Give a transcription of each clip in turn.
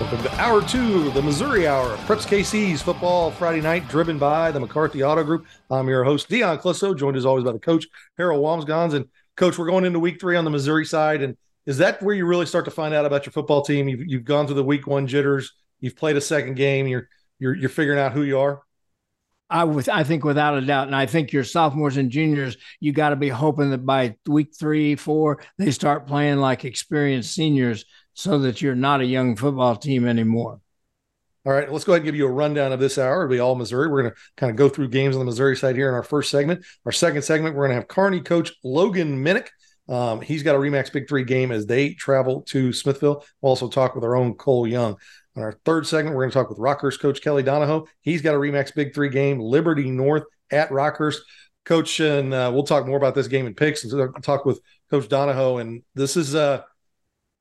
Welcome to Hour Two, the Missouri Hour, Preps KC's football Friday night, driven by the McCarthy Auto Group. I'm your host, Dion Clisso, joined as always by the coach, Harold Wamsgons. And coach, we're going into week three on the Missouri side. And is that where you really start to find out about your football team? You've, you've gone through the week one jitters, you've played a second game, you're you're you're figuring out who you are? I with I think without a doubt, and I think your sophomores and juniors, you got to be hoping that by week three, four, they start playing like experienced seniors, so that you're not a young football team anymore. All right, let's go ahead and give you a rundown of this hour. It'll be all Missouri. We're going to kind of go through games on the Missouri side here in our first segment. Our second segment, we're going to have Kearney coach Logan Minnick. Um, he's got a Remax Big Three game as they travel to Smithville. We'll also talk with our own Cole Young. In our third segment, we're going to talk with Rockhurst coach Kelly Donahoe. He's got a Remax Big Three game, Liberty North at Rockhurst. Coach, and uh, we'll talk more about this game in picks and talk with Coach Donahoe. And this is uh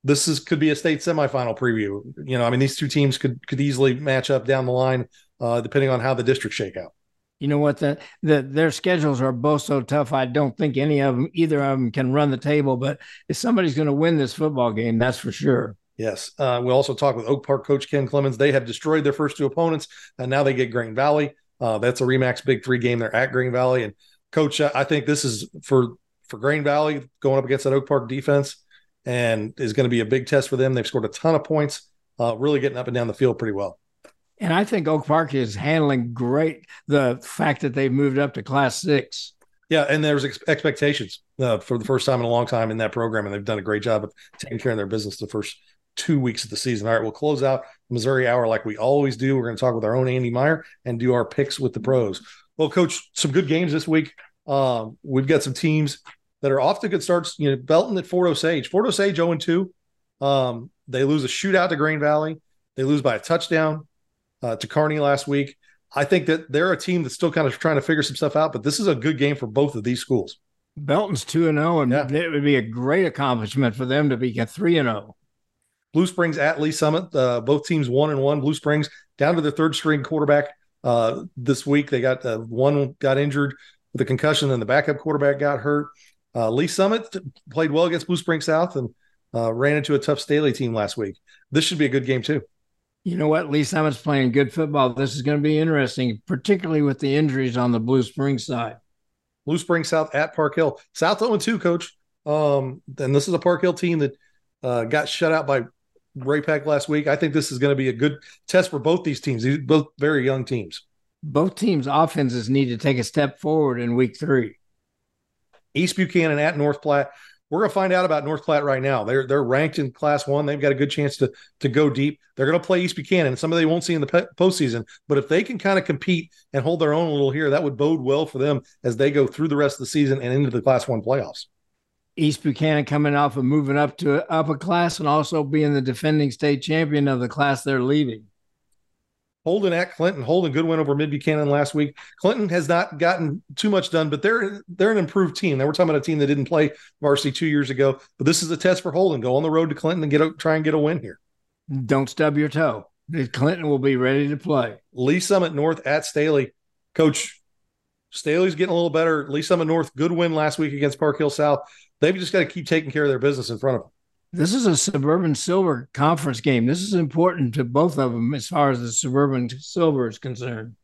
this is could be a state semifinal preview. You know, I mean, these two teams could could easily match up down the line, uh, depending on how the districts shake out. You know what? The, the their schedules are both so tough. I don't think any of them, either of them, can run the table. But if somebody's going to win this football game, that's for sure. Yes. Uh, we'll also talked with Oak Park coach Ken Clemens. They have destroyed their first two opponents, and now they get Green Valley. Uh, that's a Remax Big Three game. They're at Green Valley, and coach, I think this is for for Green Valley going up against that Oak Park defense, and is going to be a big test for them. They've scored a ton of points, uh, really getting up and down the field pretty well. And I think Oak Park is handling great the fact that they've moved up to Class Six. Yeah, and there's ex- expectations uh, for the first time in a long time in that program, and they've done a great job of taking care of their business the first two weeks of the season. All right, we'll close out Missouri Hour like we always do. We're going to talk with our own Andy Meyer and do our picks with the pros. Well, Coach, some good games this week. Um, we've got some teams that are off to good starts. You know, Belton at Fort Osage. Fort Osage 0 2. Um, they lose a shootout to Green Valley. They lose by a touchdown uh, to Kearney last week. I think that they're a team that's still kind of trying to figure some stuff out, but this is a good game for both of these schools. Belton's 2 and 0, and yeah. it would be a great accomplishment for them to be 3 and 0. Blue Springs at Lee Summit. Uh, both teams one and one. Blue Springs down to their third string quarterback uh, this week. They got uh, one got injured with a concussion, and the backup quarterback got hurt. Uh, Lee Summit played well against Blue Springs South and uh, ran into a tough Staley team last week. This should be a good game too. You know what? Lee Summit's playing good football. This is going to be interesting, particularly with the injuries on the Blue Springs side. Blue Springs South at Park Hill. South 0 2, coach. Um, and this is a Park Hill team that uh, got shut out by Ray-Pec last week. I think this is going to be a good test for both these teams. These both very young teams. Both teams' offenses need to take a step forward in week three. East Buchanan at North Platte. We're going to find out about North Platte right now. They're they're ranked in Class One. They've got a good chance to to go deep. They're going to play East Buchanan. Some of they won't see in the postseason, but if they can kind of compete and hold their own a little here, that would bode well for them as they go through the rest of the season and into the Class One playoffs. East Buchanan coming off of moving up to up a class and also being the defending state champion of the class they're leaving. Holden at Clinton. Holden good win over Mid Buchanan last week. Clinton has not gotten too much done, but they're they're an improved team. Now we're talking about a team that didn't play varsity two years ago, but this is a test for Holden. Go on the road to Clinton and get a, try and get a win here. Don't stub your toe. Clinton will be ready to play. Lee Summit North at Staley. Coach Staley's getting a little better. Lee Summit North, good win last week against Park Hill South. They've just got to keep taking care of their business in front of them. This is a suburban silver conference game. This is important to both of them as far as the suburban silver is concerned.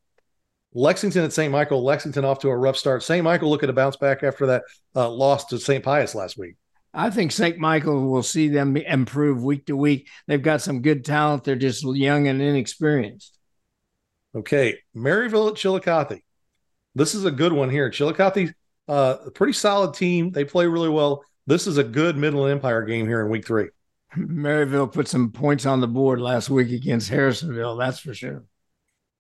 Lexington at St. Michael. Lexington off to a rough start. St. Michael looking to bounce back after that uh, loss to St. Pius last week. I think St. Michael will see them improve week to week. They've got some good talent. They're just young and inexperienced. Okay, Maryville at Chillicothe. This is a good one here. Chillicothe uh, a pretty solid team. They play really well. This is a good Midland Empire game here in week three. Maryville put some points on the board last week against Harrisonville. That's for sure.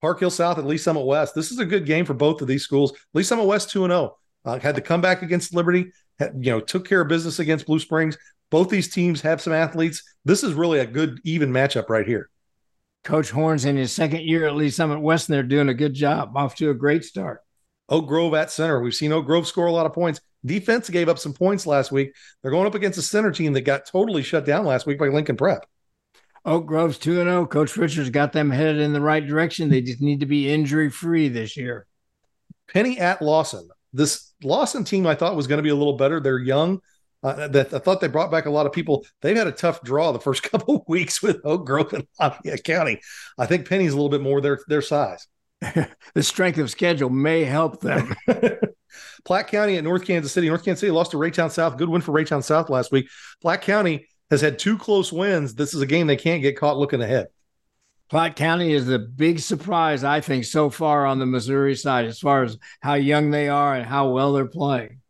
Park Hill South at Lee Summit West. This is a good game for both of these schools. Lee Summit West 2 0. Uh, had to come back against Liberty, had, you know, took care of business against Blue Springs. Both these teams have some athletes. This is really a good, even matchup right here. Coach Horns in his second year at Lee Summit West, and they're doing a good job. Off to a great start. Oak Grove at center. We've seen Oak Grove score a lot of points. Defense gave up some points last week. They're going up against a center team that got totally shut down last week by Lincoln Prep. Oak Grove's 2 0. Coach Richards got them headed in the right direction. They just need to be injury free this year. Penney at Lawson. This Lawson team I thought was going to be a little better. They're young. Uh, that I thought they brought back a lot of people. They've had a tough draw the first couple of weeks with Oak Grove and Lafayette County. I think Penney's a little bit more their their size. the strength of schedule may help them. Platte County at North Kansas City. North Kansas City lost to Raytown South. Good win for Raytown South last week. Platte County has had two close wins. This is a game they can't get caught looking ahead. Platte County is the big surprise, I think, so far on the Missouri side, as far as how young they are and how well they're playing.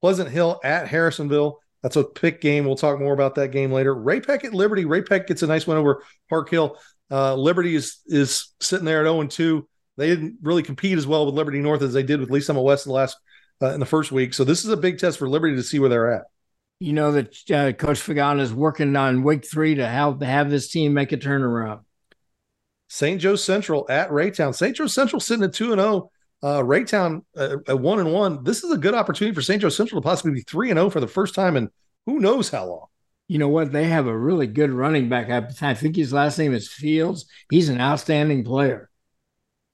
Pleasant Hill at Harrisonville. That's a pick game. We'll talk more about that game later. Ray-Pec at Liberty. Ray-Pec gets a nice win over Park Hill. Uh, Liberty is is sitting there at 0 2. They didn't really compete as well with Liberty North as they did with Lee Summit West in the last uh, in the first week. So this is a big test for Liberty to see where they're at. You know that uh, Coach Fagan is working on week three to help have this team make a turnaround. St. Joe Central at Raytown. St. Joe Central sitting at 2 and 0. Uh, Raytown uh, at 1 and 1. This is a good opportunity for St. Joe Central to possibly be 3 and 0 for the first time in who knows how long. You know what? They have a really good running back. I, I think his last name is Fields. He's an outstanding player.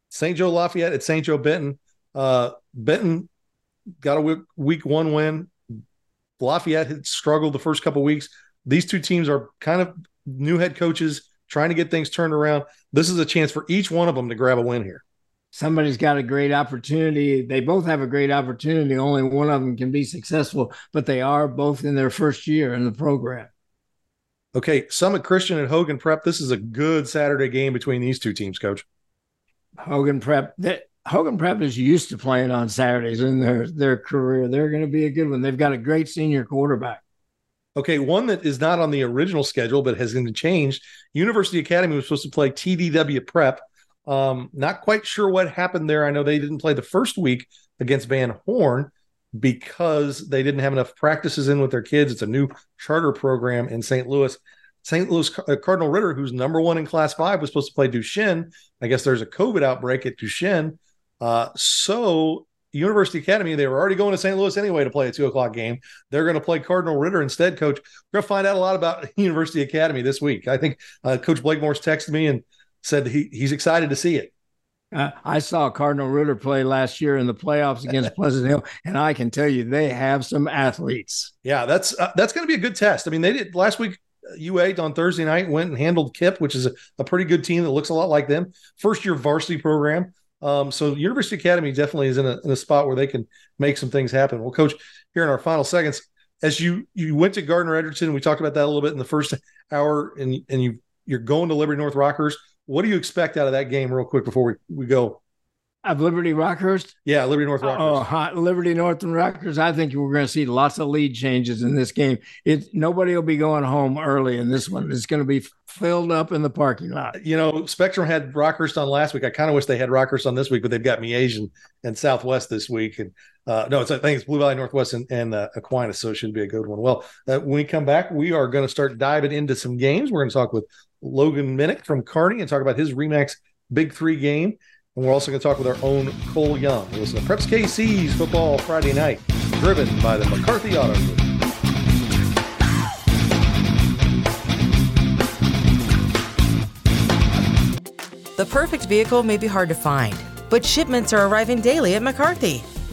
St. Joe Lafayette at St. Joe Benton. Uh, Benton got a week, week one win. Lafayette had struggled the first couple weeks. These two teams are kind of new head coaches trying to get things turned around. This is a chance for each one of them to grab a win here. Somebody's got a great opportunity. They both have a great opportunity. Only one of them can be successful, but they are both in their first year in the program. Okay, Summit Christian and Hogan Prep. This is a good Saturday game between these two teams, Coach. Hogan Prep. That Hogan Prep is used to playing on Saturdays in their their career. They're going to be a good one. They've got a great senior quarterback. Okay, one that is not on the original schedule but has been changed. University Academy was supposed to play TDW Prep. Um, not quite sure what happened there. I know they didn't play the first week against Van Horn because they didn't have enough practices in with their kids. It's a new charter program in St. Louis. St. Louis uh, Cardinal Ritter, who's number one in Class Five, was supposed to play Duchesne. I guess there's a COVID outbreak at Duchesne. Uh, so University Academy, they were already going to St. Louis anyway to play a two o'clock game. They're going to play Cardinal Ritter instead, coach. We're going to find out a lot about University Academy this week. I think uh, Coach Blake Morse texted me and said he, he's excited to see it. Uh, I saw Cardinal Ritter play last year in the playoffs against Pleasant Hill, and I can tell you they have some athletes. Yeah, that's uh, that's going to be a good test. I mean, they did last week. U8 on Thursday night went and handled KIPP, which is a, a pretty good team that looks a lot like them. First year varsity program. Um, so University Academy definitely is in a, in a spot where they can make some things happen. Well, coach, here in our final seconds, as you you went to Gardner Edgerton, we talked about that a little bit in the first hour, and and you you're going to Liberty North Rockhurst. What do you expect out of that game, real quick, before we, we go? Of Liberty Rockhurst? Yeah, Liberty North Rockhurst. Oh, hot Liberty North and Rockhurst. I think we're going to see lots of lead changes in this game. It nobody will be going home early in this one. It's going to be filled up in the parking lot. You know, Spectrum had Rockhurst on last week. I kind of wish they had Rockhurst on this week, but they've got me Asian and Southwest this week. And uh, no, it's I think it's Blue Valley Northwest and, and uh, Aquinas, so it should be a good one. Well, uh, when we come back, we are going to start diving into some games. We're going to talk with Logan Minnick from Kearney and talk about his Remax Big Three game. And we're also going to talk with our own Cole Young. Listen to Preps KC's Football Friday Night, driven by the McCarthy Auto Group. The perfect vehicle may be hard to find, but shipments are arriving daily at McCarthy.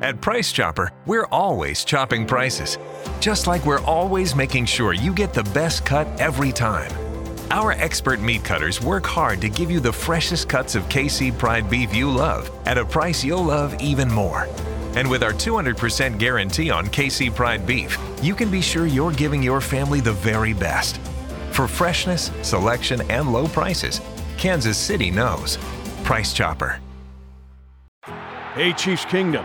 At Price Chopper, we're always chopping prices, just like we're always making sure you get the best cut every time. Our expert meat cutters work hard to give you the freshest cuts of KC Pride beef you love at a price you'll love even more. And with our 200% guarantee on KC Pride beef, you can be sure you're giving your family the very best. For freshness, selection, and low prices, Kansas City knows. Price Chopper. Hey, Chiefs Kingdom.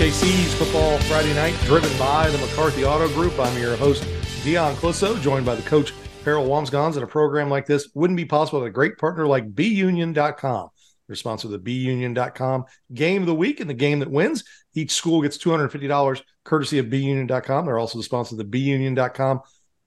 KC's Football Friday Night, driven by the McCarthy Auto Group. I'm your host, Dion Clisso, joined by the coach, Harold Wamsgons. And a program like this wouldn't be possible with a great partner like BeUnion.com. They're the BeUnion.com game of the week and the game that wins. Each school gets $250 courtesy of BeUnion.com. They're also the sponsor of the BeUnion.com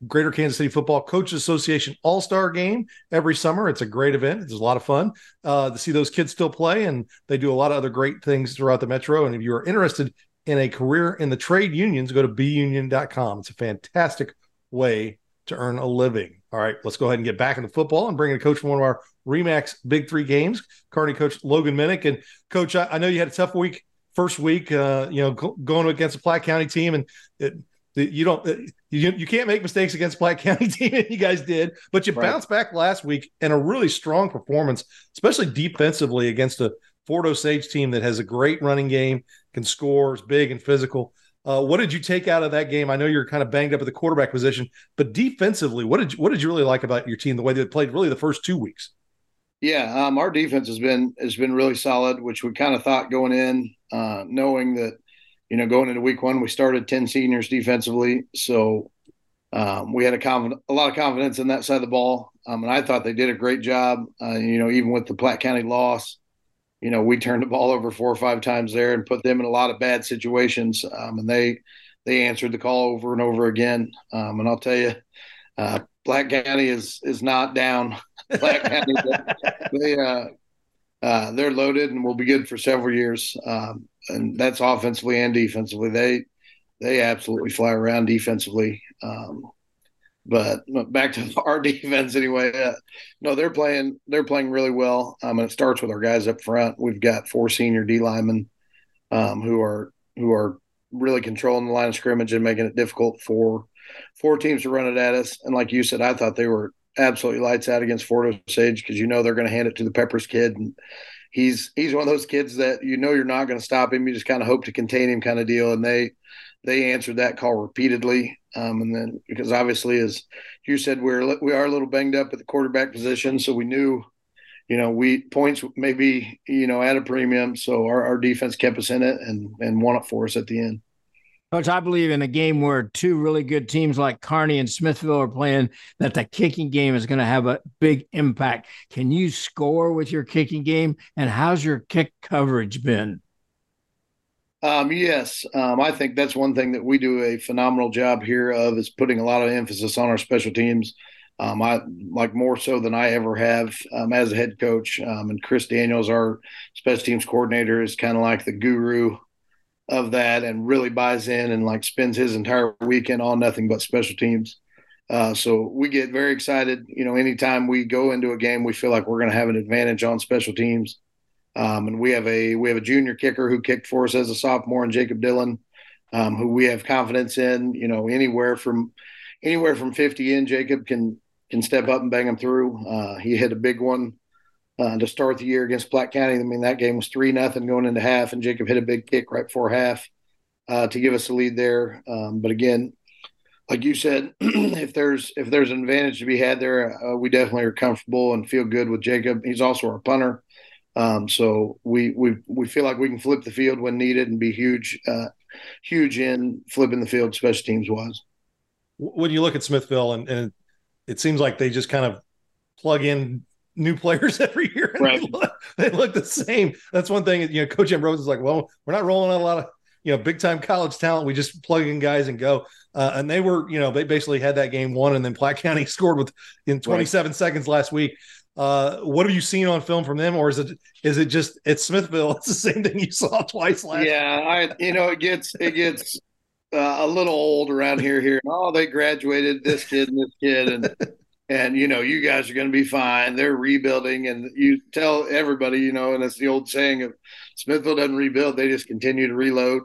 Greater Kansas City Football Coaches Association All Star Game every summer. It's a great event. It's a lot of fun uh, to see those kids still play, and they do a lot of other great things throughout the metro. And if you are interested in a career in the trade unions, go to BeUnion.com. It's a fantastic way to earn a living. All right, let's go ahead and get back into football and bring in a coach from one of our Remax Big Three games, Kearney coach Logan Minnick. And coach, I, I know you had a tough week first week, uh, you know, go, going against a Platte County team, and it, you don't you, you can't make mistakes against Black County team, and you guys did, but you right. bounced back last week in a really strong performance, especially defensively against a Fort Osage team that has a great running game, can score, is big and physical. Uh, what did you take out of that game? I know you're kind of banged up at the quarterback position, but defensively, what did you, what did you really like about your team? The way they played, really, the first two weeks. Yeah, um, our defense has been has been really solid, which we kind of thought going in, uh, knowing that you know, going into week one, we started 10 seniors defensively. So um, we had a, a lot of confidence in that side of the ball. Um, and I thought they did a great job. Uh, you know, even with the Platte County loss, you know, we turned the ball over four or five times there and put them in a lot of bad situations. Um, and they, they answered the call over and over again. Um, and I'll tell you, uh, Platte County is, is not down. Platte County, they, uh, uh, they're loaded and will be good for several years. Um, and that's offensively and defensively. They they absolutely fly around defensively. Um, but back to our defense anyway. Uh, no, they're playing they're playing really well. Um, and it starts with our guys up front. We've got four senior D linemen um, who are who are really controlling the line of scrimmage and making it difficult for four teams to run it at us. And like you said, I thought they were absolutely lights out against Fort Osage because you know they're going to hand it to the Peppers kid and he's he's one of those kids that you know you're not going to stop him. You just kind of hope to contain him, kind of deal. And they they answered that call repeatedly. Um, and then because obviously, as you said, we're we are a little banged up at the quarterback position, so we knew, you know, we points maybe you know at a premium. So our, our defense kept us in it and and won it for us at the end. Coach, I believe in a game where two really good teams like Kearney and Smithville are playing, that the kicking game is going to have a big impact. Can you score with your kicking game? And how's your kick coverage been? Um, yes, um, I think that's one thing that we do a phenomenal job here of is putting a lot of emphasis on our special teams. Um, I like more so than I ever have um, as a head coach. Um, and Chris Daniels, our special teams coordinator, is kind of like the guru of that and really buys in and like spends his entire weekend on nothing but special teams. Uh, so we get very excited. You know, anytime we go into a game, we feel like we're going to have an advantage on special teams. Um, and we have a we have a junior kicker who kicked for us as a sophomore, and Jacob Dillon, um, who we have confidence in. You know, anywhere from anywhere from 50 in, Jacob can can step up and bang them through. Uh, he hit a big one uh, to start the year against Platte County. I mean, that game was three nothing going into half, and Jacob hit a big kick right before half uh, to give us a lead there. Um, but again, like you said, if there's if there's an advantage to be had there, uh, we definitely are comfortable and feel good with Jacob. He's also our punter, um, so we we we feel like we can flip the field when needed and be huge, uh, huge in flipping the field, special teams wise. When you look at Smithville, and, and it seems like they just kind of plug in new players every year. Right. They look, they look the same. That's one thing. You know, Coach Ambrose is like, well, we're not rolling out a lot of you know big time college talent. We just plug in guys and go. Uh, and they were, you know, they basically had that game won, and then Platte County scored with in 27 right. seconds last week. Uh, what have you seen on film from them, or is it is it just it's Smithville? It's the same thing you saw twice last. Yeah, I you know it gets it gets uh, a little old around here. Here, oh, they graduated this kid and this kid, and and you know you guys are going to be fine. They're rebuilding, and you tell everybody, you know, and it's the old saying of Smithville doesn't rebuild; they just continue to reload.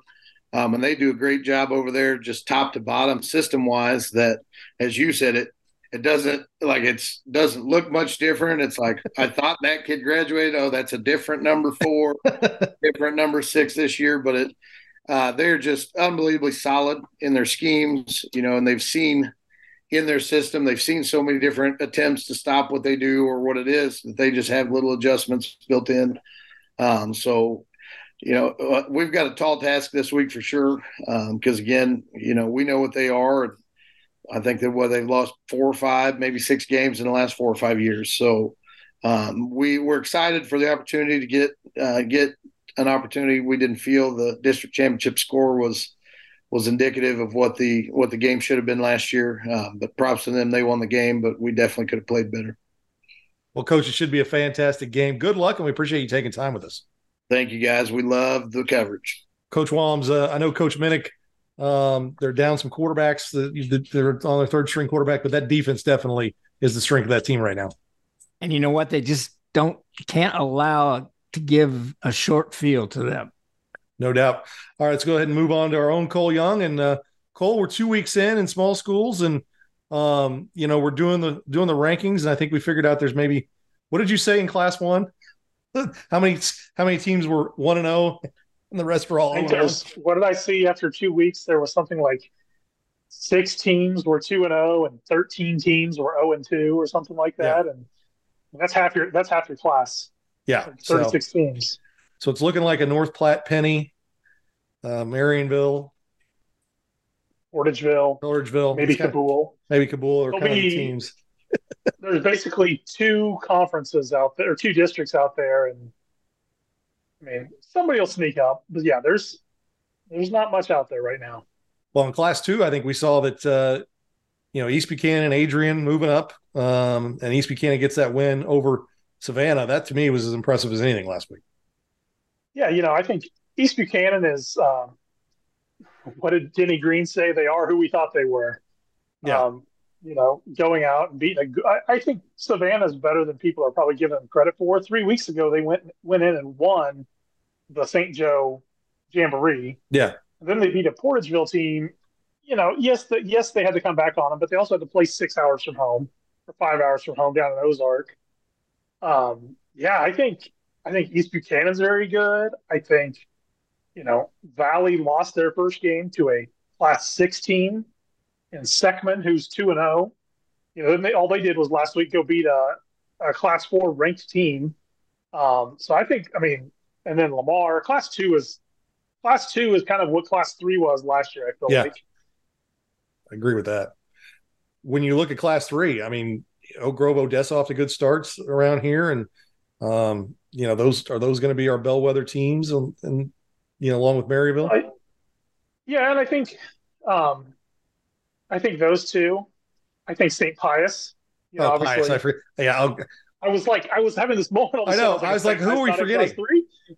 Um, and they do a great job over there, just top to bottom, system wise. That, as you said, it it doesn't like it's doesn't look much different. It's like I thought that kid graduated. Oh, that's a different number four, different number six this year. But it uh, they're just unbelievably solid in their schemes, you know, and they've seen in their system. They've seen so many different attempts to stop what they do or what it is that they just have little adjustments built in. Um, so you know, uh, we've got a tall task this week for sure. Because um, again, you know, we know what they are. I think that what they've lost four or five, maybe six games in the last four or five years. So um, we were excited for the opportunity to get uh, get an opportunity. We didn't feel the district championship score was was indicative of what the what the game should have been last year. Um, but props to them, they won the game, but we definitely could have played better. Well, coach, it should be a fantastic game. Good luck, and we appreciate you taking time with us. Thank you, guys. We love the coverage. Coach Walms, uh, I know Coach Minnick, um, they're down some quarterbacks. They're on their third string quarterback, but that defense definitely is the strength of that team right now. And you know what? They just don't can't allow to give a short field to them. No doubt. All right, let's go ahead and move on to our own Cole Young. And uh, Cole, we're two weeks in in small schools, and um, you know we're doing the doing the rankings, and I think we figured out there's maybe what did you say in class one? how many how many teams were one and zero, oh, and the rest were all. what did I see after two weeks? There was something like six teams were two and zero, oh, and thirteen teams were zero and two, or something like that, yeah. and that's half your that's half your class. Yeah, thirty six so, teams. So it's looking like a North Platte Penney, uh, Marionville, Portageville, Portageville, maybe Cabool, maybe Cabool or kind of teams there's basically two conferences out there, or two districts out there, and I mean somebody will sneak up, but yeah, there's there's not much out there right now. Well, in Class Two, I think we saw that uh, you know East Buchanan, Adrian moving up, um, and East Buchanan gets that win over Savannah. That to me was as impressive as anything last week. Yeah, you know, I think East Buchanan is. Um, what did Denny Green say? They are who we thought they were. Yeah. Um, you know, going out and beating a. I, I think Savannah's better than people are probably giving them credit for. Three weeks ago, they went went in and won the St. Joe Jamboree. Yeah. And then they beat a Portageville team. You know, yes, the, yes, they had to come back on them, but they also had to play six hours from home or five hours from home down in Ozark. Um, yeah, I think I think East Buchanan's very good. I think, you know, Valley lost their first game to a Class Six team and Seckman, who's two and zero. Oh. You know, they, all they did was last week go beat a, a Class Four ranked team. Um, so I think, I mean, and then Lamar, Class Two is Class Two is kind of what Class Three was last year. I feel yeah. like. I agree with that. When you look at Class Three, I mean, Oak Grove, Odessa off to good starts around here, and um, you know, those are those going to be our bellwether teams, and, and you know, along with Maryville. I, yeah, and I think um, I think those two. I think St. Pius. You know, oh, Pius! I forget. Yeah, I'll... I was like, I was having this moment. I know. I was like, I was like who are we forgetting?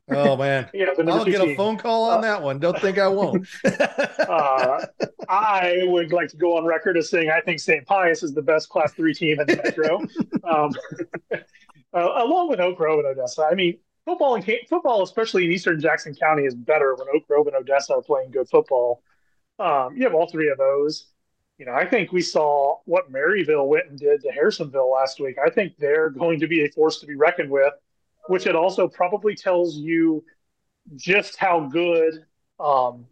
Oh man, yeah, I'll get team. a phone call on uh, that one. Don't think I won't. uh, I would like to go on record as saying I think St. Pius is the best Class Three team in the Metro, um, uh, along with Oak Grove and Odessa. I mean, football and football, especially in Eastern Jackson County, is better when Oak Grove and Odessa are playing good football. Um, you have all three of those. You know, I think we saw what Maryville went and did to Harrisonville last week. I think they're going to be a force to be reckoned with, which it also probably tells you just how good um,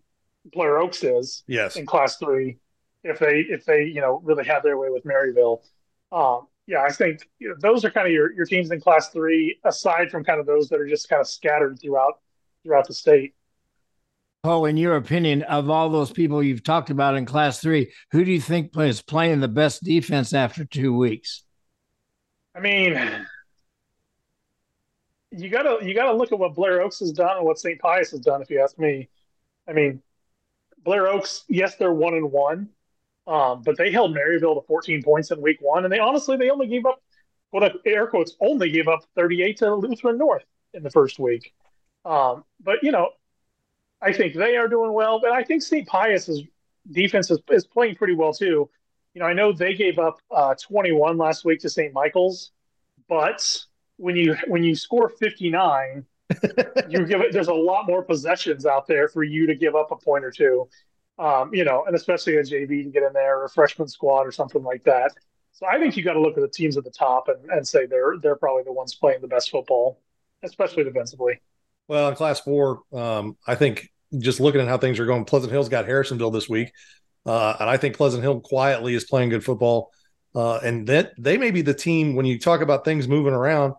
Blair Oaks is yes. in Class Three. If they if they you know really have their way with Maryville, um, yeah, I think you know, those are kind of your, your teams in Class Three. Aside from kind of those that are just kind of scattered throughout throughout the state. Paul, in your opinion, of all those people you've talked about in Class Three, who do you think is playing the best defense after two weeks? I mean, you gotta you gotta look at what Blair Oaks has done and what St. Pius has done. If you ask me, I mean, Blair Oaks, yes, they're one and one, um, but they held Maryville to 14 points in week one, and they honestly they only gave up what air quotes only gave up 38 to Lutheran North in the first week. Um, but you know, I think they are doing well, but I think St. Pius's defense is, is playing pretty well too. You know, I know they gave up uh, 21 last week to St. Michael's, but when you when you score 59, you give it. There's a lot more possessions out there for you to give up a point or two um, you know, and especially a JV to get in there or a freshman squad or something like that. So I think you got to look at the teams at the top and, and say they're they're probably the ones playing the best football, especially defensively. Well, in Class Four, um, I think just looking at how things are going, Pleasant Hill's got Harrisonville this week, uh, and I think Pleasant Hill quietly is playing good football. Uh, and that they may be the team when you talk about things moving around.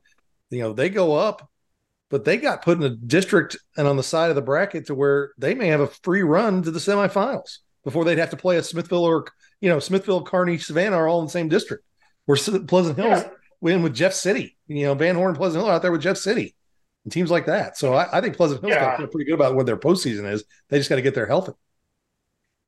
You know, they go up but they got put in a district and on the side of the bracket to where they may have a free run to the semifinals before they'd have to play a Smithville or you know Smithville, Kearney, Savannah are all in the same district. Where Pleasant Hills yeah. win with Jeff City, you know Van Horn, Pleasant Hill out there with Jeff City, and teams like that. So I, I think Pleasant Hill's yeah. got pretty good about what their postseason is. They just got to get there healthy.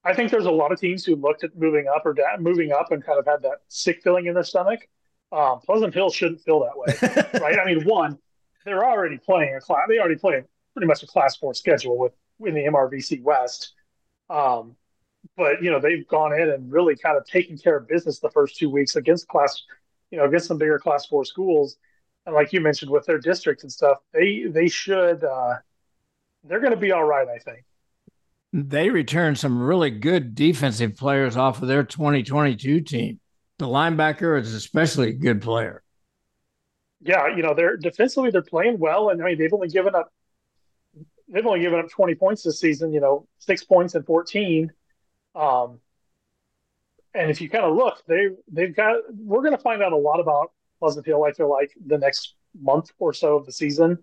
I think there's a lot of teams who looked at moving up or down, moving up and kind of had that sick feeling in their stomach. Um, Pleasant Hill shouldn't feel that way, right? I mean, one, they're already playing a class. They already play pretty much a class four schedule with in the MRVC West. Um, but you know they've gone in and really kind of taken care of business the first two weeks against class, you know, against some bigger class four schools. And like you mentioned with their district and stuff, they they should uh, they're going to be all right. I think they returned some really good defensive players off of their 2022 team. The linebacker is especially a good player yeah, you know, they're defensively they're playing well, and I mean they've only given up they've only given up 20 points this season. You know, six points and 14. Um, and if you kind of look, they they've got we're going to find out a lot about Pleasant Hill. I feel like the next month or so of the season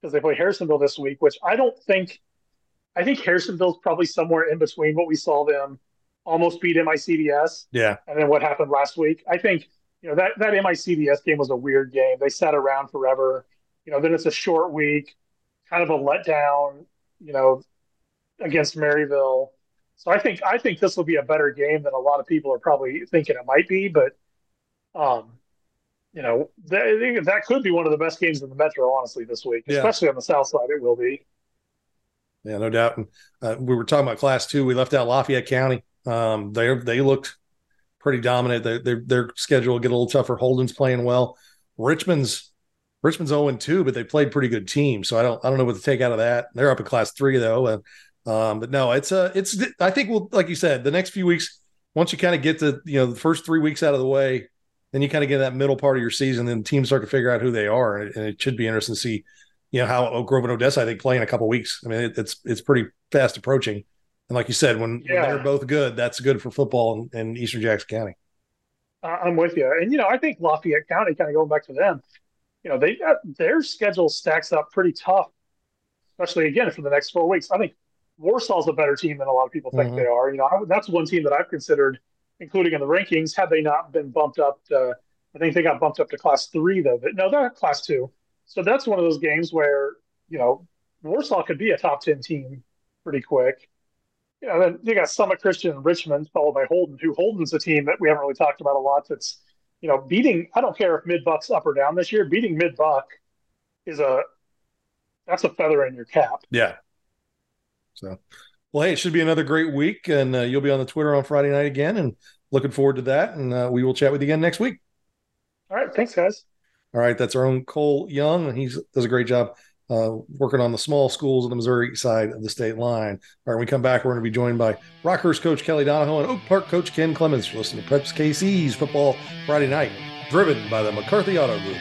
because they play Harrisonville this week, which I don't think. I think Harrisonville's probably somewhere in between what we saw them almost beat MICDS, yeah, and then what happened last week. I think you know that that MICDS game was a weird game. They sat around forever. You know, then it's a short week, kind of a letdown. You know, against Maryville. So I think I think this will be a better game than a lot of people are probably thinking it might be. But, um, you know, that, that could be one of the best games in the Metro, honestly, this week, yeah. especially on the South side. It will be. Yeah, no doubt. And uh, we were talking about Class Two. We left out Lafayette County. Um, they they looked pretty dominant. They, their schedule will get a little tougher. Holden's playing well. Richmond's Richmond's 0 2, but they played pretty good team. So I don't I don't know what to take out of that. They're up in class three though. And um, but no, it's uh it's I think we'll like you said, the next few weeks, once you kind of get the you know the first three weeks out of the way, then you kind of get that middle part of your season, then teams start to figure out who they are. And it, and it should be interesting to see, you know, how Oak Grove and Odessa I think play in a couple weeks. I mean, it, it's it's pretty fast approaching. And like you said, when, yeah. when they're both good, that's good for football in, in Eastern Jackson County. I'm with you. And, you know, I think Lafayette County, kind of going back to them, you know, they got their schedule stacks up pretty tough, especially again for the next four weeks. I think Warsaw's a better team than a lot of people think mm-hmm. they are. You know, I, that's one team that I've considered, including in the rankings, had they not been bumped up to, I think they got bumped up to class three, though. But no, they're class two. So that's one of those games where, you know, Warsaw could be a top 10 team pretty quick you know, then you got Summit Christian and Richmond, followed by Holden, who Holden's a team that we haven't really talked about a lot. That's, you know, beating, I don't care if mid buck's up or down this year, beating mid buck is a, that's a feather in your cap. Yeah. So, well, hey, it should be another great week. And uh, you'll be on the Twitter on Friday night again. And looking forward to that. And uh, we will chat with you again next week. All right. Thanks, guys. All right. That's our own Cole Young. And he does a great job uh, working on the small schools on the Missouri side of the state line. All right, when we come back, we're going to be joined by Rockhurst coach Kelly Donahoe and Oak Park coach Ken Clemens. You're listening to Preps KC's football Friday night, driven by the McCarthy Auto Group.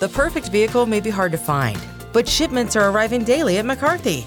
The perfect vehicle may be hard to find, but shipments are arriving daily at McCarthy.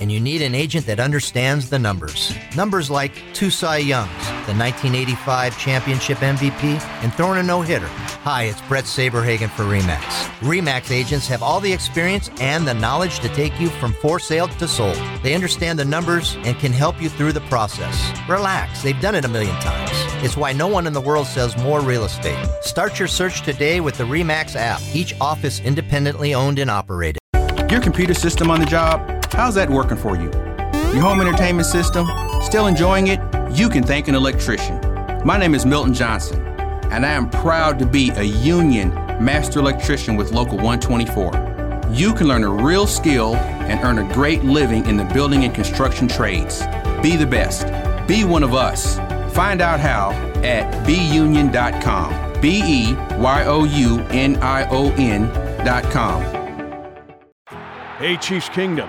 and you need an agent that understands the numbers. Numbers like two Cy Youngs, the 1985 championship MVP, and throwing a no hitter. Hi, it's Brett Saberhagen for REMAX. REMAX agents have all the experience and the knowledge to take you from for sale to sold. They understand the numbers and can help you through the process. Relax, they've done it a million times. It's why no one in the world sells more real estate. Start your search today with the REMAX app, each office independently owned and operated. Your computer system on the job, how's that working for you? Your home entertainment system, still enjoying it? You can thank an electrician. My name is Milton Johnson, and I am proud to be a union master electrician with Local 124. You can learn a real skill and earn a great living in the building and construction trades. Be the best. Be one of us. Find out how at beunion.com. B E Y O U N I O N.com. Hey, Chiefs Kingdom.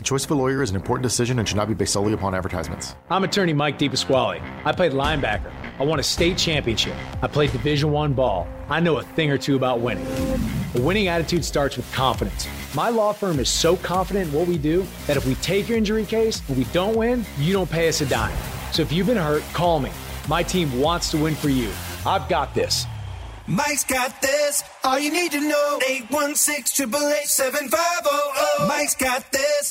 The choice of a lawyer is an important decision and should not be based solely upon advertisements. I'm attorney Mike DePasquale. I played linebacker. I won a state championship. I played Division One ball. I know a thing or two about winning. A winning attitude starts with confidence. My law firm is so confident in what we do that if we take your injury case and we don't win, you don't pay us a dime. So if you've been hurt, call me. My team wants to win for you. I've got this. Mike's got this. All you need to know. 816 888 Mike's got this.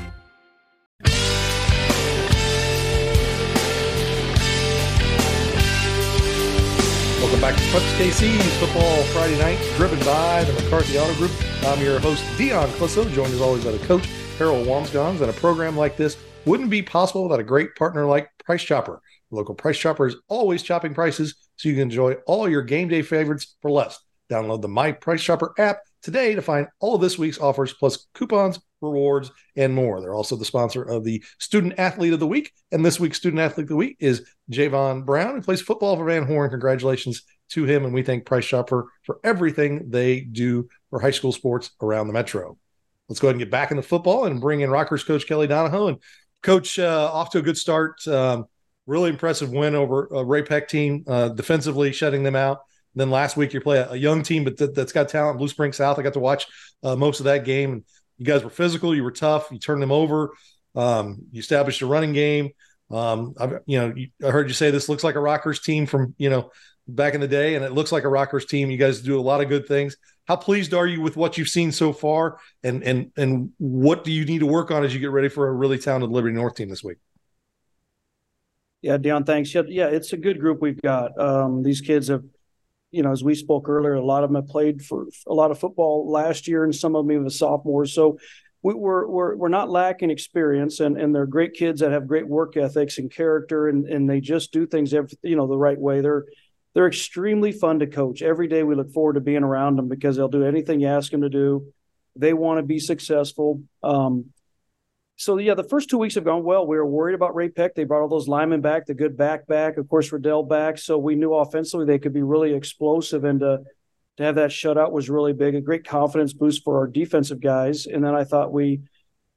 KC's Football Friday Night, driven by the McCarthy Auto Group. I'm your host, Dion Clisso, joined as always by the coach, Harold Wamsgons. And a program like this wouldn't be possible without a great partner like Price Chopper. The local Price Chopper is always chopping prices so you can enjoy all your game day favorites for less. Download the My Price Chopper app today to find all of this week's offers, plus coupons, rewards, and more. They're also the sponsor of the Student Athlete of the Week. And this week's Student Athlete of the Week is Javon Brown, who plays football for Van Horn. Congratulations to him. And we thank Price Chopper for everything they do for high school sports around the metro. Let's go ahead and get back into football and bring in Rockhurst coach Kelly Donahoe. And coach, uh, off to a good start. Um, really impressive win over a Ray-Pec team, uh, defensively shutting them out. then last week you play a, a young team, but th- that's got talent, Blue Spring South. I got to watch uh, most of that game. And you guys were physical, you were tough, you turned them over, um, you established a running game. Um, I, you know, you, I heard you say this looks like a Rockhurst team from you know back in the day, and it looks like a Rockhurst team. You guys do a lot of good things. How pleased are you with what you've seen so far, and and and what do you need to work on as you get ready for a really talented Liberty North team this week? Yeah, Dion, thanks. Yeah, it's a good group we've got. Um, these kids have, you know, as we spoke earlier, a lot of them have played for a lot of football last year, and some of them even sophomores. So we, we're we're we're not lacking experience, and and they're great kids that have great work ethics and character, and and they just do things, every, you know, the right way. They're they're extremely fun to coach. Every day we look forward to being around them because they'll do anything you ask them to do. They want to be successful. Um, so yeah, the first two weeks have gone well. We were worried about Ray-Pec. They brought all those linemen back, the good back back, of course, Riddell back. So we knew offensively they could be really explosive, and to to have that shutout was really big. A great confidence boost for our defensive guys. And then I thought we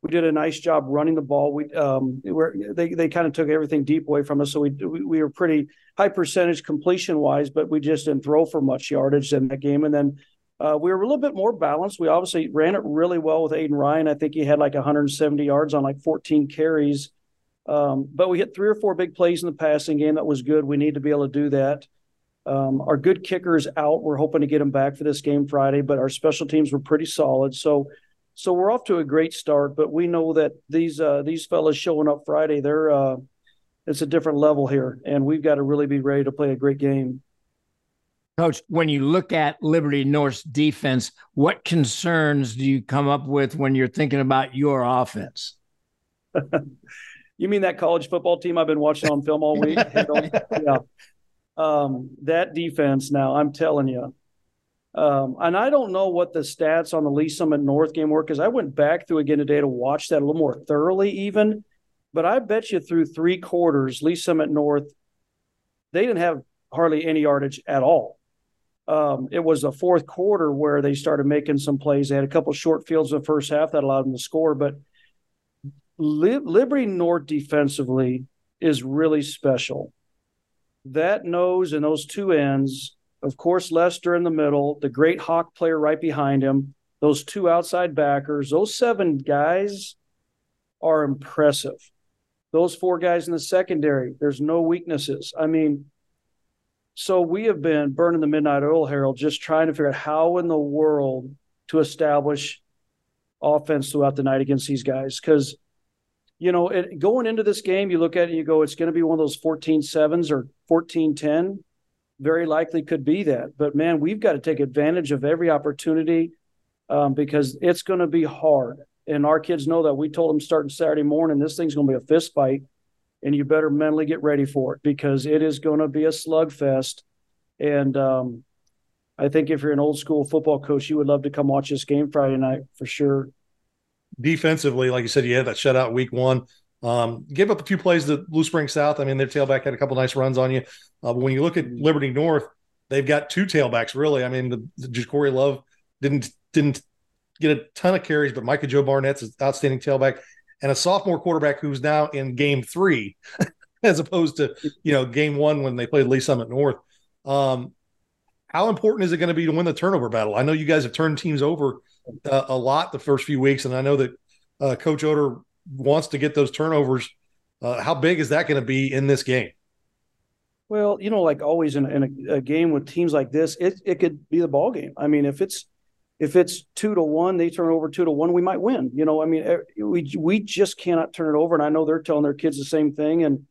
we did a nice job running the ball. We um were they they kind of took everything deep away from us, so we we, we were pretty high percentage completion wise, but we just didn't throw for much yardage in that game. And then uh, we were a little bit more balanced. We obviously ran it really well with Aiden Ryan. I think he had like 170 yards on like 14 carries. Um, but we hit three or four big plays in the passing game. That was good. We need to be able to do that. Um, our good kicker is out. We're hoping to get him back for this game Friday, but our special teams were pretty solid. So, so we're off to a great start. But we know that these uh, these fellas showing up Friday, they're uh, it's a different level here, and we've got to really be ready to play a great game. Coach, when you look at Liberty North's defense, what concerns do you come up with when you're thinking about your offense? you mean that college football team I've been watching on film all week? yeah. Um, that defense now, I'm telling you. Um, and I don't know what the stats on the Lee's Summit North game were because I went back through again today to watch that a little more thoroughly, even. But I bet you through three quarters, Lee's Summit North, they didn't have hardly any yardage at all um, it was the fourth quarter where they started making some plays. They had a couple short fields in the first half that allowed them to score. But Liberty North defensively is really special. That nose and those two ends, of course, Lester in the middle, the great Hawk player right behind him, those two outside backers, those seven guys are impressive. Those four guys in the secondary, there's no weaknesses. I mean, so we have been burning the midnight oil, Harold, just trying to figure out how in the world to establish offense throughout the night against these guys. Because, you know, it, going into this game, you look at it and you go, it's going to be one of those 14 sevens or 14 10. Very likely could be that. But man, we've got to take advantage of every opportunity um, because it's going to be hard. And our kids know that. We told them starting Saturday morning, this thing's going to be a fist fight and you better mentally get ready for it because it is going to be a slugfest. And um, I think if you're an old school football coach, you would love to come watch this game Friday night for sure. Defensively, like you said, you had that shutout week one. Um, gave up a few plays to Blue Springs South. I mean, their tailback had a couple nice runs on you. Uh, but when you look at Liberty North, they've got two tailbacks really. I mean, the, the Love didn't didn't get a ton of carries, but Micah Joe Barnett's an outstanding tailback and a sophomore quarterback who's now in game three, as opposed to you know game one when they played Lee's Summit North. Um, how important is it going to be to win the turnover battle? I know you guys have turned teams over uh, a lot the first few weeks, and I know that uh, Coach Oder wants to get those turnovers. Uh, how big is that going to be in this game? Well, you know, like always in, in a, a, game with teams like this, it, it could be the ball game. I mean, if it's if it's two to one, they turn over two to one, we might win. You know, I mean, eh, we we just cannot turn it over. And I know they're telling their kids the same thing. And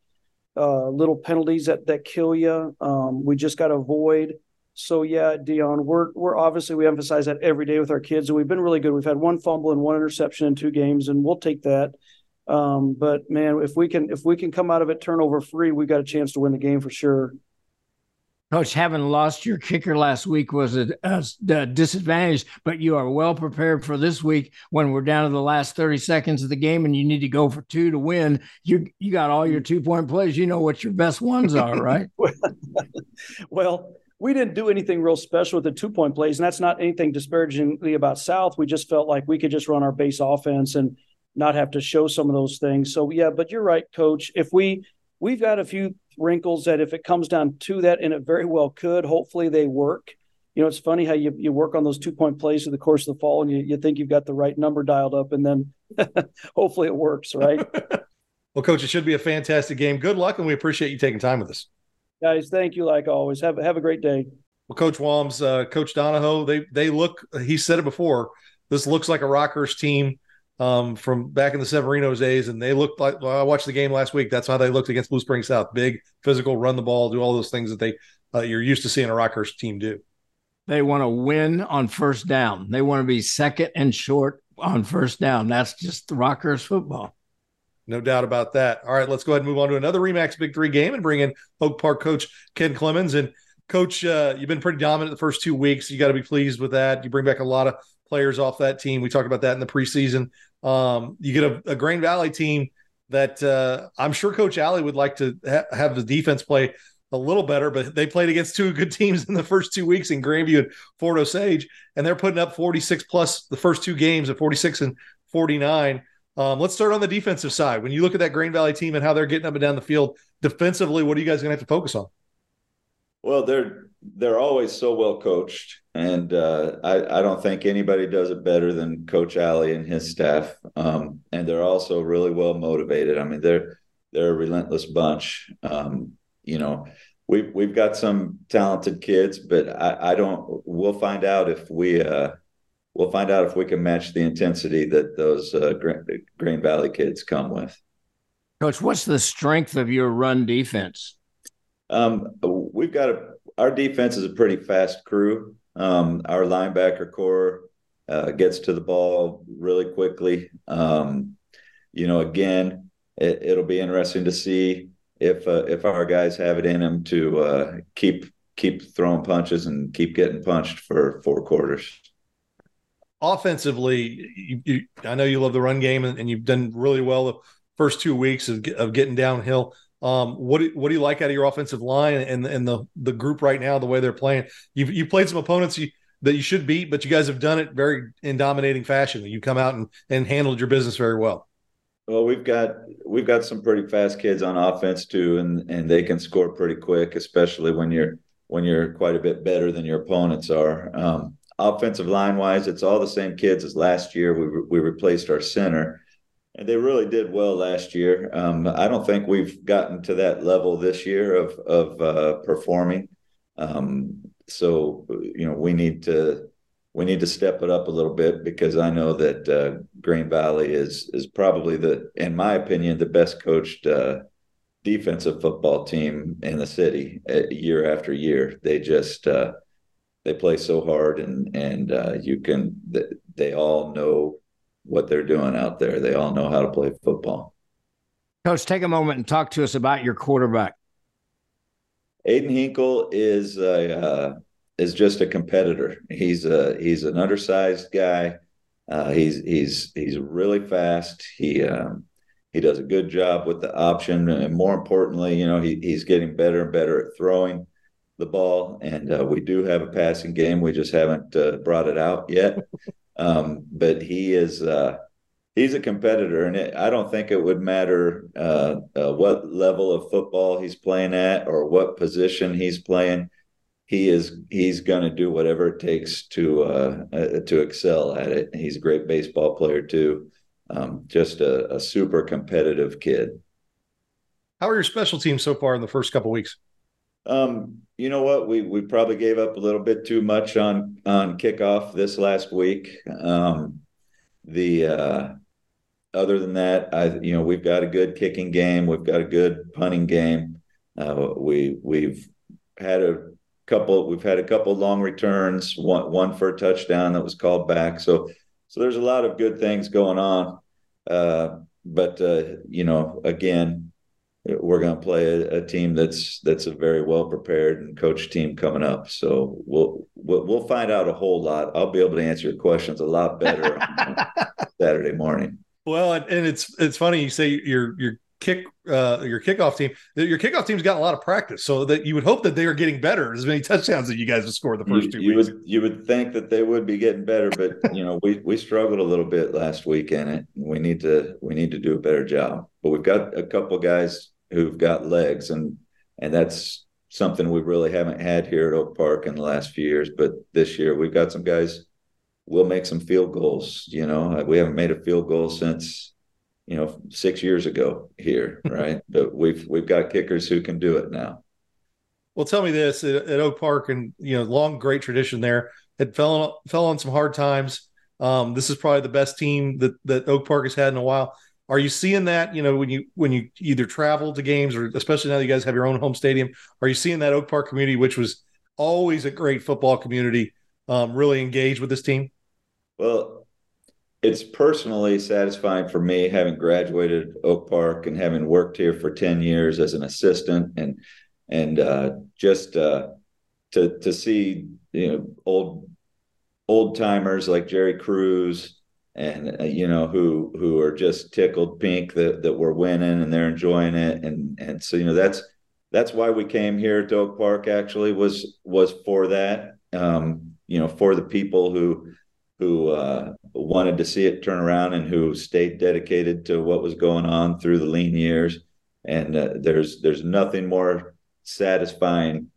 uh, little penalties that that kill you, um, we just got to avoid. So yeah, Dion, we're we're obviously we emphasize that every day with our kids, and we've been really good. We've had one fumble and one interception in two games, and we'll take that. Um, but man, if we can if we can come out of it turnover free, we got a chance to win the game for sure. Coach, having lost your kicker last week was a, a, a, disadvantage, but you are well prepared for this week when we're down to the last 30 seconds of the game and you need to go for two to win. You you got all your two point plays. You know what your best ones are, right? well, we didn't do anything real special with the two point plays, and that's not anything disparagingly about South. We just felt like we could just run our base offense and not have to show some of those things. So yeah, but you're right, Coach. If we we've got a few wrinkles that if it comes down to that, and it very well could, hopefully they work. You know, it's funny how you, you work on those two point plays through the course of the fall and you, you think you've got the right number dialed up, and then hopefully it works, right? well, coach, it should be a fantastic game. Good luck, and we appreciate you taking time with us. Guys, thank you like always. Have, have a great day. Well, Coach Walms, uh, Coach Donahoe, they they look. He said it before. This looks like a Rockers team um, from back in the Severino's days, and they looked like well, I watched the game last week. That's how they looked against Blue Springs South. Big, physical, run the ball, do all those things that they uh, you're used to seeing a Rockhurst team do. They want to win on first down. They want to be second and short on first down. That's just the Rockhurst football. No doubt about that. All right, let's go ahead and move on to another Remax Big Three game and bring in Oak Park coach Ken Clemens. And Coach, uh, you've been pretty dominant the first two weeks. You got to be pleased with that. You bring back a lot of players off that team. We talked about that in the preseason. Um, you get a, a Grain Valley team that uh, I'm sure Coach Alley would like to ha- have the defense play a little better, but they played against two good teams in the first two weeks in Grandview and Fort Osage, and they're putting up 46 plus the first two games at 46 and 49. Um, let's start on the defensive side. When you look at that Grain Valley team and how they're getting up and down the field defensively, what are you guys going to have to focus on? Well, they're they're always so well coached, and uh, I I don't think anybody does it better than Coach Alley and his staff. Um, and they're also really well motivated. I mean, they're they're a relentless bunch. Um, you know, we've we've got some talented kids, but I, I don't. We'll find out if we uh, we'll find out if we can match the intensity that those uh, Grain Valley kids come with. Coach, what's the strength of your run defense? Um, we've got a our defense is a pretty fast crew. Um, our linebacker core uh, gets to the ball really quickly. Um, you know, again, it, will be interesting to see if uh, if our guys have it in them to uh, keep keep throwing punches and keep getting punched for four quarters. Offensively, you, you, I know you love the run game and, and, you've done really well the first two weeks of, of getting downhill. Um, what do, what do you like out of your offensive line and and the the group right now, the way they're playing? You've you played some opponents you, that you should beat, but you guys have done it very in dominating fashion. You come out and and handled your business very well. Well, we've got we've got some pretty fast kids on offense too, and and they can score pretty quick, especially when you're when you're quite a bit better than your opponents are. Um, offensive line wise, it's all the same kids as last year. We we replaced our center, and they really did well last year. Um, I don't think we've gotten to that level this year of of uh, performing. Um, so you know we need to we need to step it up a little bit because I know that uh, Grain Valley is is probably the, in my opinion, the best coached uh, defensive football team in the city uh, year after year. They just uh, they play so hard, and and uh, you can they all know what they're doing out there. They all know how to play football. Coach, take a moment and talk to us about your quarterback. Aiden Hinkle is a uh, is just a competitor. He's a he's an undersized guy. Uh, he's he's he's really fast. He um, he does a good job with the option, and more importantly, you know, he, he's getting better and better at throwing the ball. And uh, we do have a passing game. We just haven't uh, brought it out yet. Um, but he is uh, he's a competitor, and it, I don't think it would matter uh, uh, what level of football he's playing at or what position he's playing he is he's going to do whatever it takes to uh, uh, to excel at it. He's a great baseball player too. Um, just a, a, super competitive kid. How are your special teams so far in the first couple weeks? Um, you know what? We we probably gave up a little bit too much on on kickoff this last week. Um, the uh, other than that, I you know we've got a good kicking game. We've got a good punting game. Uh, we we've had a couple we've had a couple long returns one one for a touchdown that was called back so so there's a lot of good things going on uh, but uh, you know again we're going to play a, a, team that's that's a very well prepared and coached team coming up so we'll, we'll we'll find out a whole lot i'll be able to answer your questions a lot better on saturday morning well and it's it's funny you say you're you're kick uh, your kickoff team. Your kickoff team's got a lot of practice, so that you would hope that they are getting better. As many touchdowns that you guys have scored the first you, two you weeks. Would, you would think that they would be getting better, but you know we we struggled a little bit last week in it. We need to we need to do a better job. But we've got a couple guys who've got legs, and and that's something we really haven't had here at Oak Park in the last few years. But this year we've got some guys. We'll make some field goals. You know, we haven't made a field goal since you know six years ago here, right? but we've we've got kickers who can do it now. Well, tell me this at, at Oak Park, and you know, long great tradition there. It fell on, fell on some hard times. Um, this is probably the best team that that Oak Park has had in a while. Are you seeing that? You know, when you when you either travel to games or especially now that you guys have your own home stadium, are you seeing that Oak Park community, which was always a great football community, um, really engaged with this team? Well, it's personally satisfying for me having graduated Oak Park and having worked here for 10 years as an assistant and and uh, just uh, to to see you know old old timers like Jerry Cruz and uh, you know who who are just tickled pink that that we're winning and they're enjoying it. And and so you know that's that's why we came here to Oak Park actually was was for that um, you know for the people who who uh, wanted to see it turn around and who stayed dedicated to what was going on through the lean years. And uh, there's there's nothing more satisfying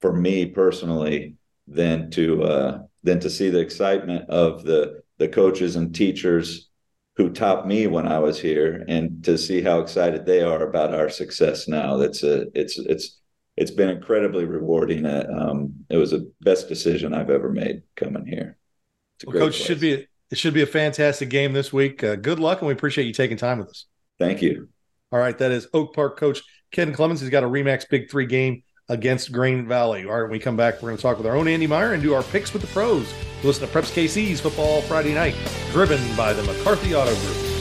for me personally than to uh, than to see the excitement of the the coaches and teachers who taught me when I was here, and to see how excited they are about our success now. That's a it's it's it's been incredibly rewarding. Uh, um, it was the best decision I've ever made coming here. Well, Coach, place. should be a, it should be a fantastic game this week. Uh, good luck, and we appreciate you taking time with us. Thank you. All right, that is Oak Park coach Ken Clemens. He's got a Remax Big Three game against Grain Valley. All right, when we come back, we're going to talk with our own Andy Meyer and do our picks with the pros. Listen to Preps KC's Football Friday Night, driven by the McCarthy Auto Group.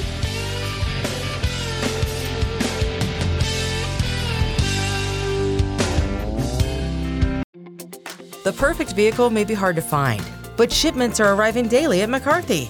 The perfect vehicle may be hard to find, but shipments are arriving daily at McCarthy.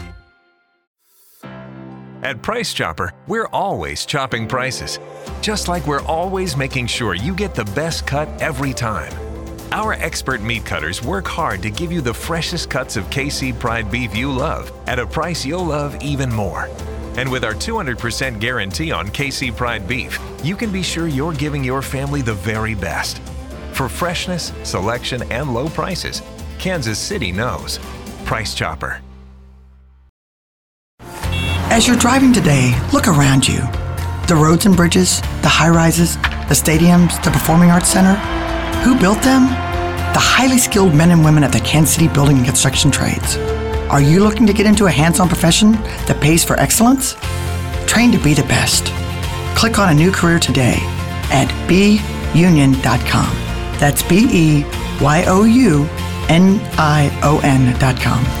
At Price Chopper, we're always chopping prices, just like we're always making sure you get the best cut every time. Our expert meat cutters work hard to give you the freshest cuts of KC Pride beef you love at a price you'll love even more. And with our 200% guarantee on KC Pride beef, you can be sure you're giving your family the very best. For freshness, selection, and low prices, Kansas City knows. Price Chopper. As you're driving today, look around you. The roads and bridges, the high rises, the stadiums, the Performing Arts Center. Who built them? The highly skilled men and women at the Kansas City Building and Construction Trades. Are you looking to get into a hands on profession that pays for excellence? Train to be the best. Click on a new career today at beunion.com. That's B E Y O U N I O N.com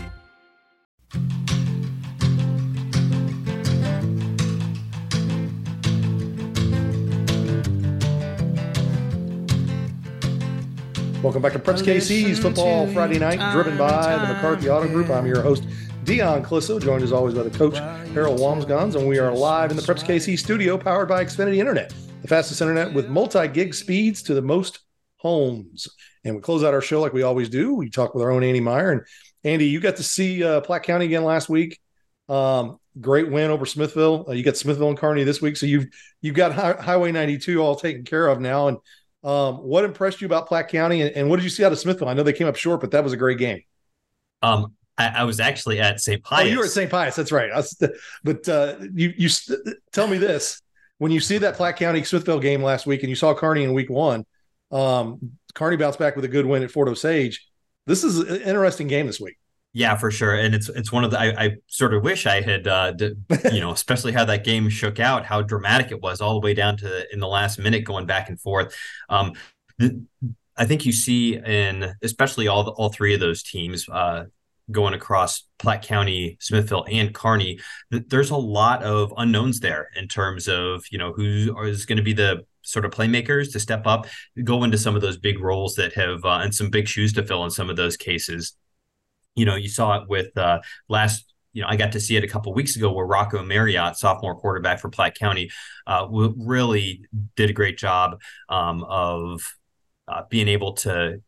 Welcome back to Preps KC's Football Friday Night, driven by the McCarthy Auto Group. I'm your host, Dion Clisso, joined as always by the coach, Harold Wamsgons, and we are live in the Preps KC studio powered by Xfinity Internet, the fastest internet with multi gig speeds to the most homes. And we close out our show like we always do. We talk with our own Andy Meyer. And Andy, you got to see uh, Platte County again last week. Um, great win over Smithville. Uh, you got Smithville and Kearney this week, so you've you've got Hi- Highway 92 all taken care of now. And um, what impressed you about Platte County, and, and, what did you see out of Smithville? I know they came up short, but that was a great game. Um, I, I was actually at St. Pius. Oh, you were at St. Pius. That's right. Was, but uh, you you tell me this: when you see that Platte County Smithville game last week, and you saw Kearney in Week One, um, Kearney bounced back with a good win at Fort Osage. This is an interesting game this week. Yeah, for sure, and it's it's one of the I, I sort of wish I had, uh, did, you know, especially how that game shook out, how dramatic it was, all the way down to in the last minute, going back and forth. Um, the, I think you see in especially all the, all three of those teams uh, going across Platte County, Smithville, and Kearney. Th- there's a lot of unknowns there in terms of you know who is going to be the sort of playmakers to step up, go into some of those big roles that have uh, and some big shoes to fill in some of those cases you know, you saw it with uh, last you know, I got to see it a couple weeks ago where Rocco Marriott, sophomore quarterback for Platte County, uh, really did a great job um, of uh, being able to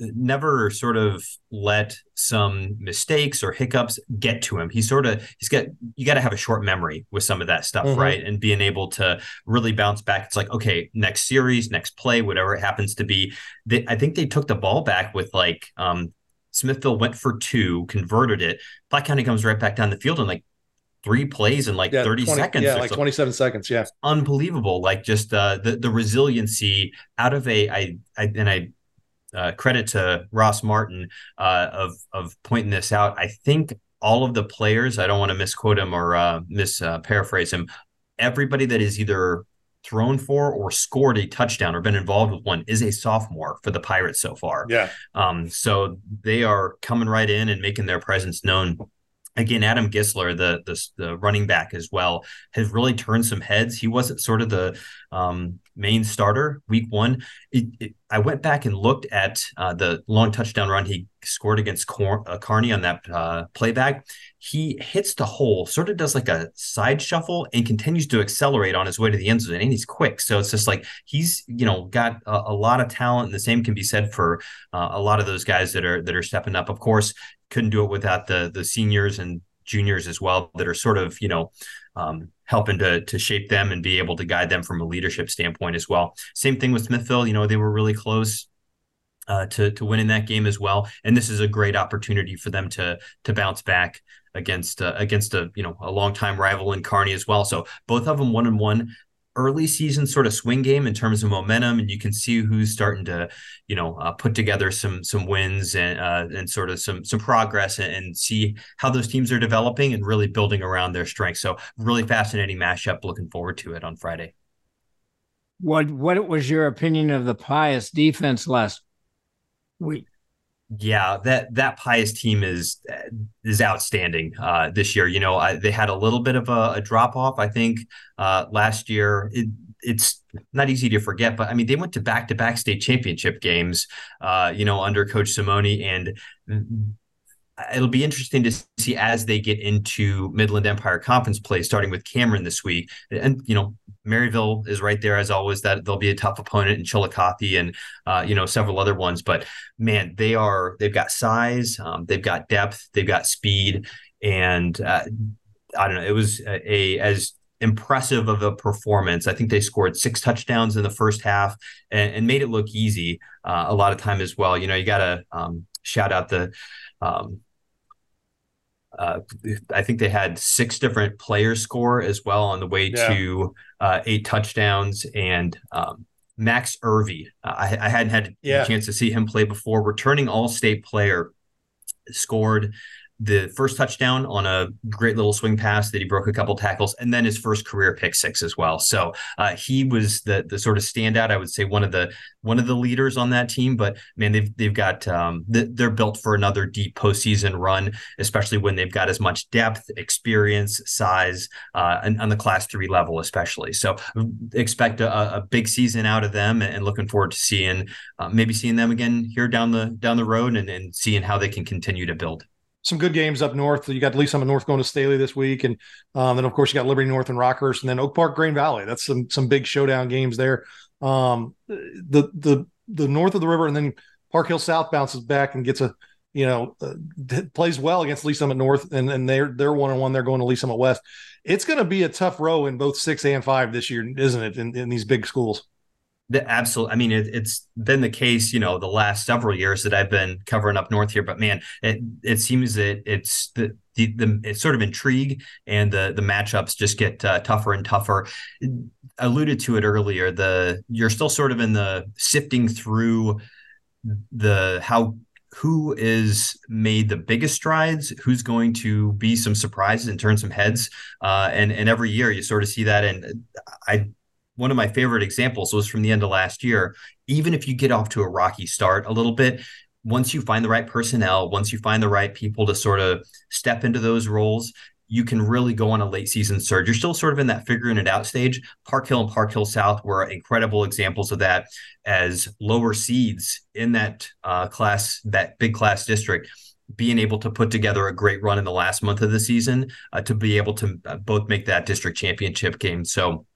never sort of let some mistakes or hiccups get to him. He sort of he's got you got to have a short memory with some of that stuff, mm-hmm. right? And being able to really bounce back. It's like okay, next series, next play, whatever it happens to be. They, I think they took the ball back with like um, Smithville went for two, converted it. Platte County comes right back down the field in like three plays in like yeah, 30 20, seconds. Yeah, like 27 seconds. Yeah. Unbelievable. Like just uh, the, the resiliency out of a, I, I and I, uh, credit to Ross Martin uh, of of pointing this out. I think all of the players. I don't want to misquote him or uh, mis uh, paraphrase him. Everybody that is either thrown for or scored a touchdown or been involved with one is a sophomore for the Pirates so far. Yeah. Um, so they are coming right in and making their presence known. Again, Adam Gisler, the, the, the running back as well, has really turned some heads. He wasn't sort of the um, main starter week one. It, it, I went back and looked at uh, the long touchdown run he scored against uh, Kearney on that uh, playback. He hits the hole, sort of does like a side shuffle, and continues to accelerate on his way to the end zone. And he's quick, so it's just like he's you know got a, a lot of talent. And the same can be said for uh, a lot of those guys that are that are stepping up. Of course, couldn't do it without the the seniors and juniors as well that are sort of you know um, helping to to shape them and be able to guide them from a leadership standpoint as well. Same thing with Smithville. You know, they were really close uh, to to winning that game as well, and this is a great opportunity for them to to bounce back against uh, against a you know a longtime rival in Kearney as well. So both of them one and one early season sort of swing game in terms of momentum, and you can see who's starting to, you know, uh, put together some some wins and uh, and sort of some some progress and, and, see how those teams are developing and really building around their strengths. So really fascinating mashup. Looking forward to it on Friday. What what was your opinion of the Pius defense last week? Yeah, that that Pius team is is outstanding uh, this year. You know, I, they had a little bit of a, a drop off, I think, uh, last year. It, it's not easy to forget, but I mean, they went to back to back state championship games, uh, you know, under Coach Simoni, and it'll be interesting to see as they get into Midland Empire Conference play, starting with Cameron this week. And you know, Maryville is right there as always. That they'll be a tough opponent in Chillicothe and uh, you know several other ones. But man, they are they've got size, um, they've got depth, they've got speed, and uh, I don't know. It was a, a as impressive of a performance. I think they scored six touchdowns in the first half and, and made it look easy uh, a lot of time as well. You know, you got to um, shout out the um, uh, I think they had six different players score as well on the way yeah. to uh, eight touchdowns. And um, Max Irvy, uh, I, I, hadn't had yeah. a chance to see him play before. Returning All State player, scored the first touchdown on a great little swing pass that he broke a couple tackles, and then his first career pick six as well. So uh, he was the the sort of standout. I would say one of the one of the leaders on that team. But man, they've they've got um, they're built for another deep postseason run, especially when they've got as much depth, experience, size, uh, and on the Class Three level, especially. So expect a, a big season out of them, and looking forward to seeing uh, maybe seeing them again here down the down the road, and, and seeing how they can continue to build some good games up north. You got Lee's Summit North going to Staley this week, and um, then of course you got Liberty North and Rockhurst, and then Oak Park Grain Valley. That's some some big showdown games there. Um, the the the north of the river, and then Park Hill South bounces back and gets a you know uh, plays well against Lee's Summit North, and and they're they're one on one. They're going to Lee's Summit West. It's going to be a tough row in both six and five this year, isn't it? In, in these big schools. The absolute. I mean, it, has been the case, you know, the last several years that I've been covering up north here. But man, it it seems that it's the the, the it's sort of intrigue and the the matchups just get uh, tougher and tougher. alluded to it earlier. The you're still sort of in the sifting through the how who is made the biggest strides, who's going to be some surprises and turn some heads. Uh, and and every year you sort of see that. And I one of my favorite examples was from the end of last year. Even if you get off to a rocky start a little bit, once you find the right personnel, once you find the right people to sort of step into those roles, you can really go on a late season surge. You're still sort of in that figuring it out stage. Park Hill and Park Hill South were incredible examples of that as lower seeds in that uh, class, that big class district being able to put together a great run in the last month of the season uh, to be able to uh, both make that district championship game. So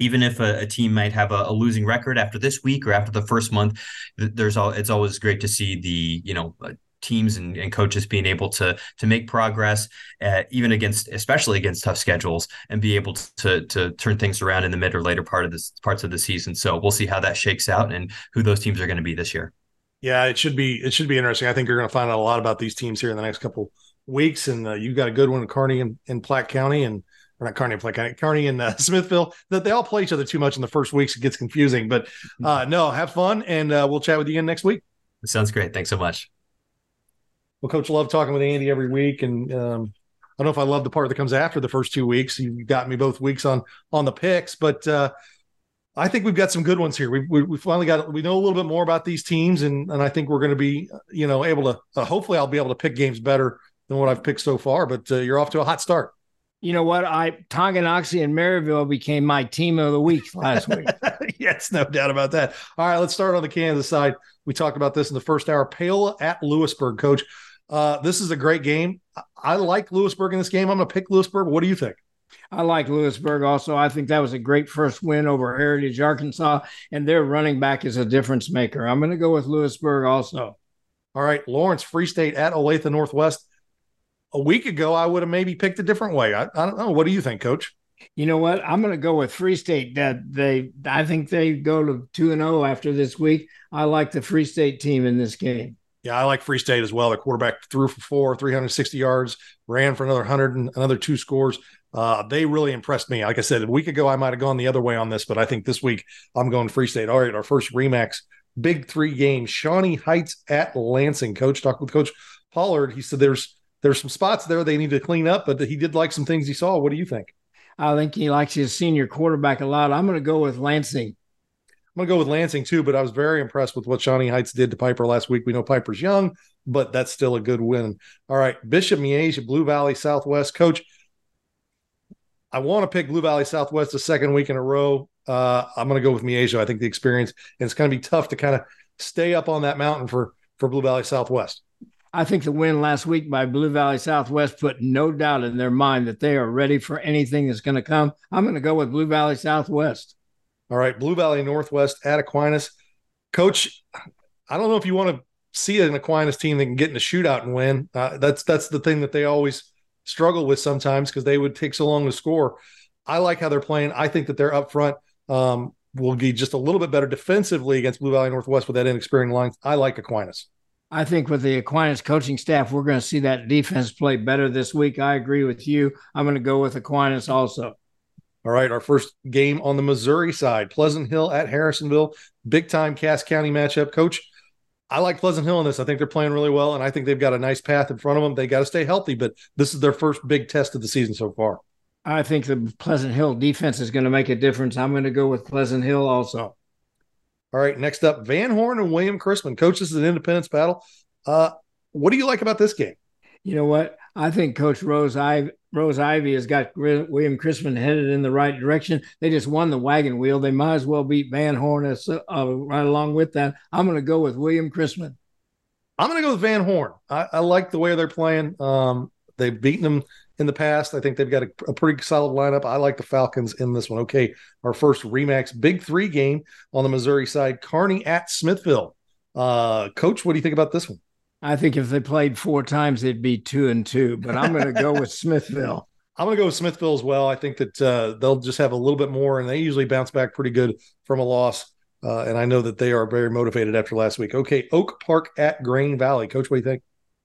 even if a, a team might have a, a, losing record after this week or after the first month, there's all it's always great to see the you know uh, teams and, and, coaches being able to to make progress, uh, even against especially against tough schedules, and be able to to turn things around in the mid or later part of this parts of the season. So we'll see how that shakes out and who those teams are going to be this year. Yeah, it should be it should be interesting. I think you're going to find out a lot about these teams here in the next couple weeks, and uh, you've got a good one in Kearney and in Platte County, and not Kearney and Platte County, and uh, Smithville. That they all play each other too much in the first weeks. It gets confusing, but uh, no, have fun, and uh, we'll chat with you again next week. Sounds great. Thanks so much. Well, Coach, love talking with Andy every week, and um, I don't know if I love the part that comes after the first two weeks. You got me both weeks on on the picks, but uh, I think we've got some good ones here. We, we, we finally got we know a little bit more about these teams, and and I think we're going to be you know able to uh, hopefully I'll be able to pick games better than what I've picked so far. But uh, you're off to a hot start. You know what? I Tonganoxie and Maryville became my team of the week last week. yes, no doubt about that. All right, let's start on the Kansas side. We talked about this in the first hour. Paola at Louisburg, coach. Uh, this is a great game. I like Louisburg in this game. I'm going to pick Louisburg. What do you think? I like Louisburg also. I think that was a great first win over Heritage Arkansas, and their running back is a difference maker. I'm going to go with Louisburg also. All right, Lawrence Free State at Olathe Northwest. A week ago, I would have maybe picked a different way. I, I don't know. What do you think, Coach? You know what? I'm going to go with Free State. That they, I think they go to two and zero oh after this week. I like the Free State team in this game. Yeah, I like Free State as well. The quarterback threw for four, 360 yards, ran for another 100 and another two scores. Uh, they really impressed me. Like I said, a week ago, I might have gone the other way on this, but I think this week I'm going Free State. All right, our first Remax big three game, Shawnee Heights at Lansing. Coach talked with Coach Pollard. He said there's there's some spots there they need to clean up, but he did like some things he saw. What do you think? I think he likes his senior quarterback a lot. I'm going to go with Lansing. I'm gonna go with Lansing too, but I was very impressed with what Shawnee Heights did to Piper last week. We know Piper's young, but that's still a good win. All right, Bishop Miege, Blue Valley Southwest coach. I want to pick Blue Valley Southwest the second week in a row. Uh, I'm going to go with Miege. I think the experience, and it's going to be tough to kind of stay up on that mountain for for Blue Valley Southwest. I think the win last week by Blue Valley Southwest put no doubt in their mind that they are ready for anything that's going to come. I'm going to go with Blue Valley Southwest. All right, Blue Valley Northwest at Aquinas. Coach, I don't know if you want to see an Aquinas team that can get in a shootout and win. Uh, that's that's the thing that they always struggle with sometimes because they would take so long to score. I like how they're playing. I think that they're up front um, will be just a little bit better defensively against Blue Valley Northwest with that inexperienced line. I like Aquinas. I think with the Aquinas coaching staff, we're going to see that defense play better this week. I agree with you. I'm going to go with Aquinas also. All right, our first game on the Missouri side, Pleasant Hill at Harrisonville, big time Cass County matchup. Coach, I like Pleasant Hill in this. I think they're playing really well, and I think they've got a nice path in front of them. They got to stay healthy, but this is their first big test of the season so far. I think the Pleasant Hill defense is going to make a difference. I'm going to go with Pleasant Hill also. All right, next up, Van Horn and William Chrisman. Coach, this is an independence battle. Uh, what do you like about this game? You know what? I think Coach Rose I Rose Ivy has got William Chrisman headed in the right direction. They just won the wagon wheel. They might as well beat Van Horn uh, right along with that. I'm going to go with William Chrisman. I'm going to go with Van Horn. I, I, like the way they're playing. Um, they've beaten them in the past. I think they've got a, a, pretty solid lineup. I like the Falcons in this one. Okay, our first Remax Big Three game on the Missouri side, Kearney at Smithville. Uh, Coach, what do you think about this one? I think if they played four times, they'd be two and two. But I'm going to go with Smithville. I'm going to go with Smithville as well. I think that uh, they'll just have a little bit more, and they usually bounce back pretty good from a loss. Uh, and I know that they are very motivated after last week. Okay, Oak Park at Grain Valley. Coach, what do you think?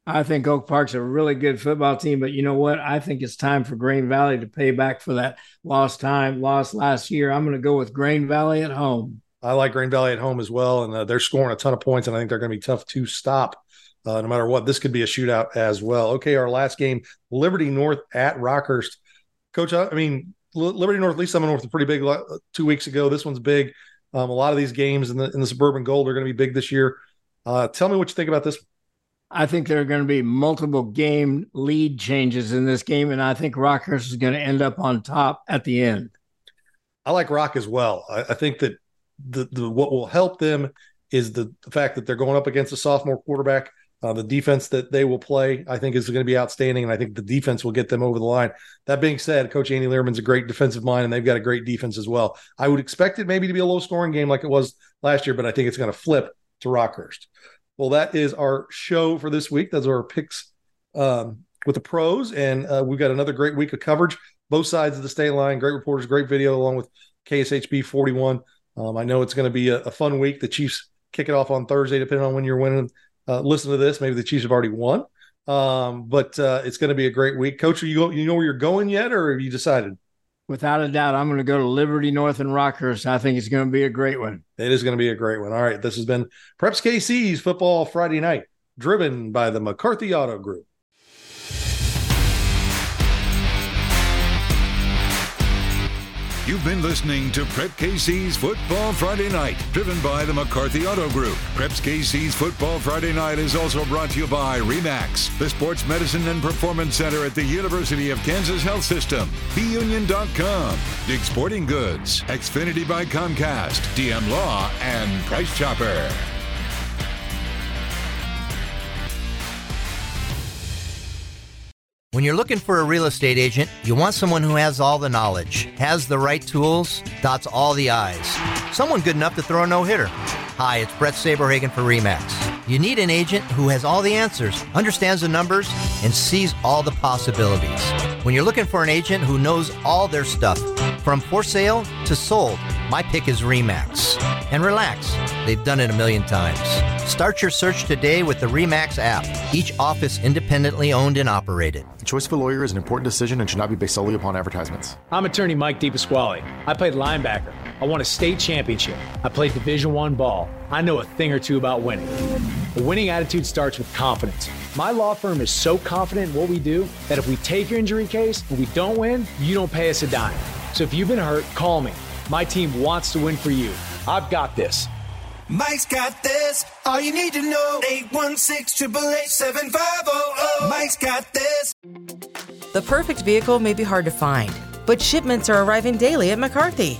I think Oak Park's a really good football team, but you know what? I think it's time for Grain Valley to pay back for that lost time, lost last year. I'm going to go with Grain Valley at home. I like Grain Valley at home as well, and uh, they're scoring a ton of points, and I think they're going to be tough to stop. Uh, no matter what, this could be a shootout as well. Okay, our last game, Liberty North at Rockhurst. Coach, I mean, Liberty North, at least Summit North was pretty big two weeks ago. This one's big. Um, a lot of these games in the in the Suburban Gold are going to be big this year. Uh, tell me what you think about this. I think there are going to be multiple game lead changes in this game, and I think Rockhurst is going to end up on top at the end. I like Rock as well. I, I think that the, the what will help them is the, the, fact that they're going up against a sophomore quarterback. Uh, the defense that they will play, I think, is going to be outstanding, and I think the defense will get them over the line. That being said, Coach Andy Lierman's a great defensive mind, and they've got a great defense as well. I would expect it maybe to be a low scoring game like it was last year, but I think it's going to flip to Rockhurst. Well, that is our show for this week. Those are our picks um, with the pros, and uh, we've got another great week of coverage. Both sides of the state line, great reporters, great video, along with KSHB 41. Um, I know it's going to be a, a, fun week. The Chiefs kick it off on Thursday, depending on when you're winning. Uh, listen to this. Maybe the Chiefs have already won, um, but uh, it's going to be a great week. Coach, are you go, you know where you're going yet, or have you decided? Without a doubt, I'm going to go to Liberty North and Rockhurst. I think it's going to be a great one. It is going to be a great one. All right. This has been Preps KC's Football Friday Night, driven by the McCarthy Auto Group. You've been listening to Preps KC's Football Friday Night, driven by the McCarthy Auto Group. Preps KC's Football Friday Night is also brought to you by REMAX, the Sports Medicine and Performance Center at the University of Kansas Health System, BeUnion.com, Dick's Sporting Goods, Xfinity by Comcast, DM Law, and Price Chopper. When you're looking for a real estate agent, you want someone who has all the knowledge, has the right tools, dots all the I's. Someone good enough to throw a no hitter. Hi, it's Brett Saberhagen for REMAX. You need an agent who has all the answers, understands the numbers, and sees all the possibilities. When you're looking for an agent who knows all their stuff, from for sale to sold, my pick is REMAX. And relax, they've done it a million times. Start your search today with the REMAX app, each office independently owned and operated. The choice of a lawyer is an important decision and should not be based solely upon advertisements. I'm attorney Mike DePasquale. I played linebacker. I won a state championship. I played Division One ball. I know a thing or two about winning. A winning attitude starts with confidence. My law firm is so confident in what we do that if we take your injury case and we don't win, you don't pay us a dime. So if you've been hurt, call me. My team wants to win for you. I've got this. Mike's got this. All you need to know. 816 888 Mike's got this. The perfect vehicle may be hard to find, but shipments are arriving daily at McCarthy.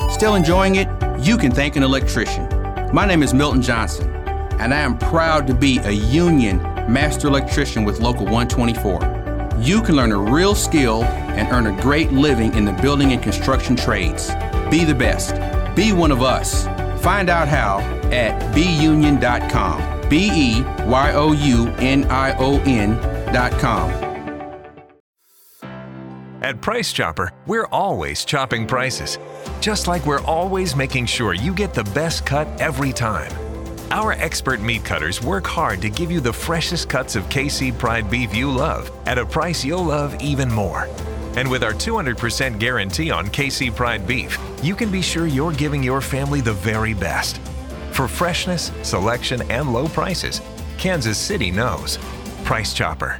still enjoying it? You can thank an electrician. My name is Milton Johnson, and I am proud to be a union master electrician with Local 124. You can learn a real skill and earn a great living in the building and construction trades. Be the best. Be one of us. Find out how at beunion.com. B E Y O U N I O N.com. At Price Chopper, we're always chopping prices, just like we're always making sure you get the best cut every time. Our expert meat cutters work hard to give you the freshest cuts of KC Pride beef you love at a price you'll love even more. And with our 200% guarantee on KC Pride beef, you can be sure you're giving your family the very best. For freshness, selection, and low prices, Kansas City knows. Price Chopper.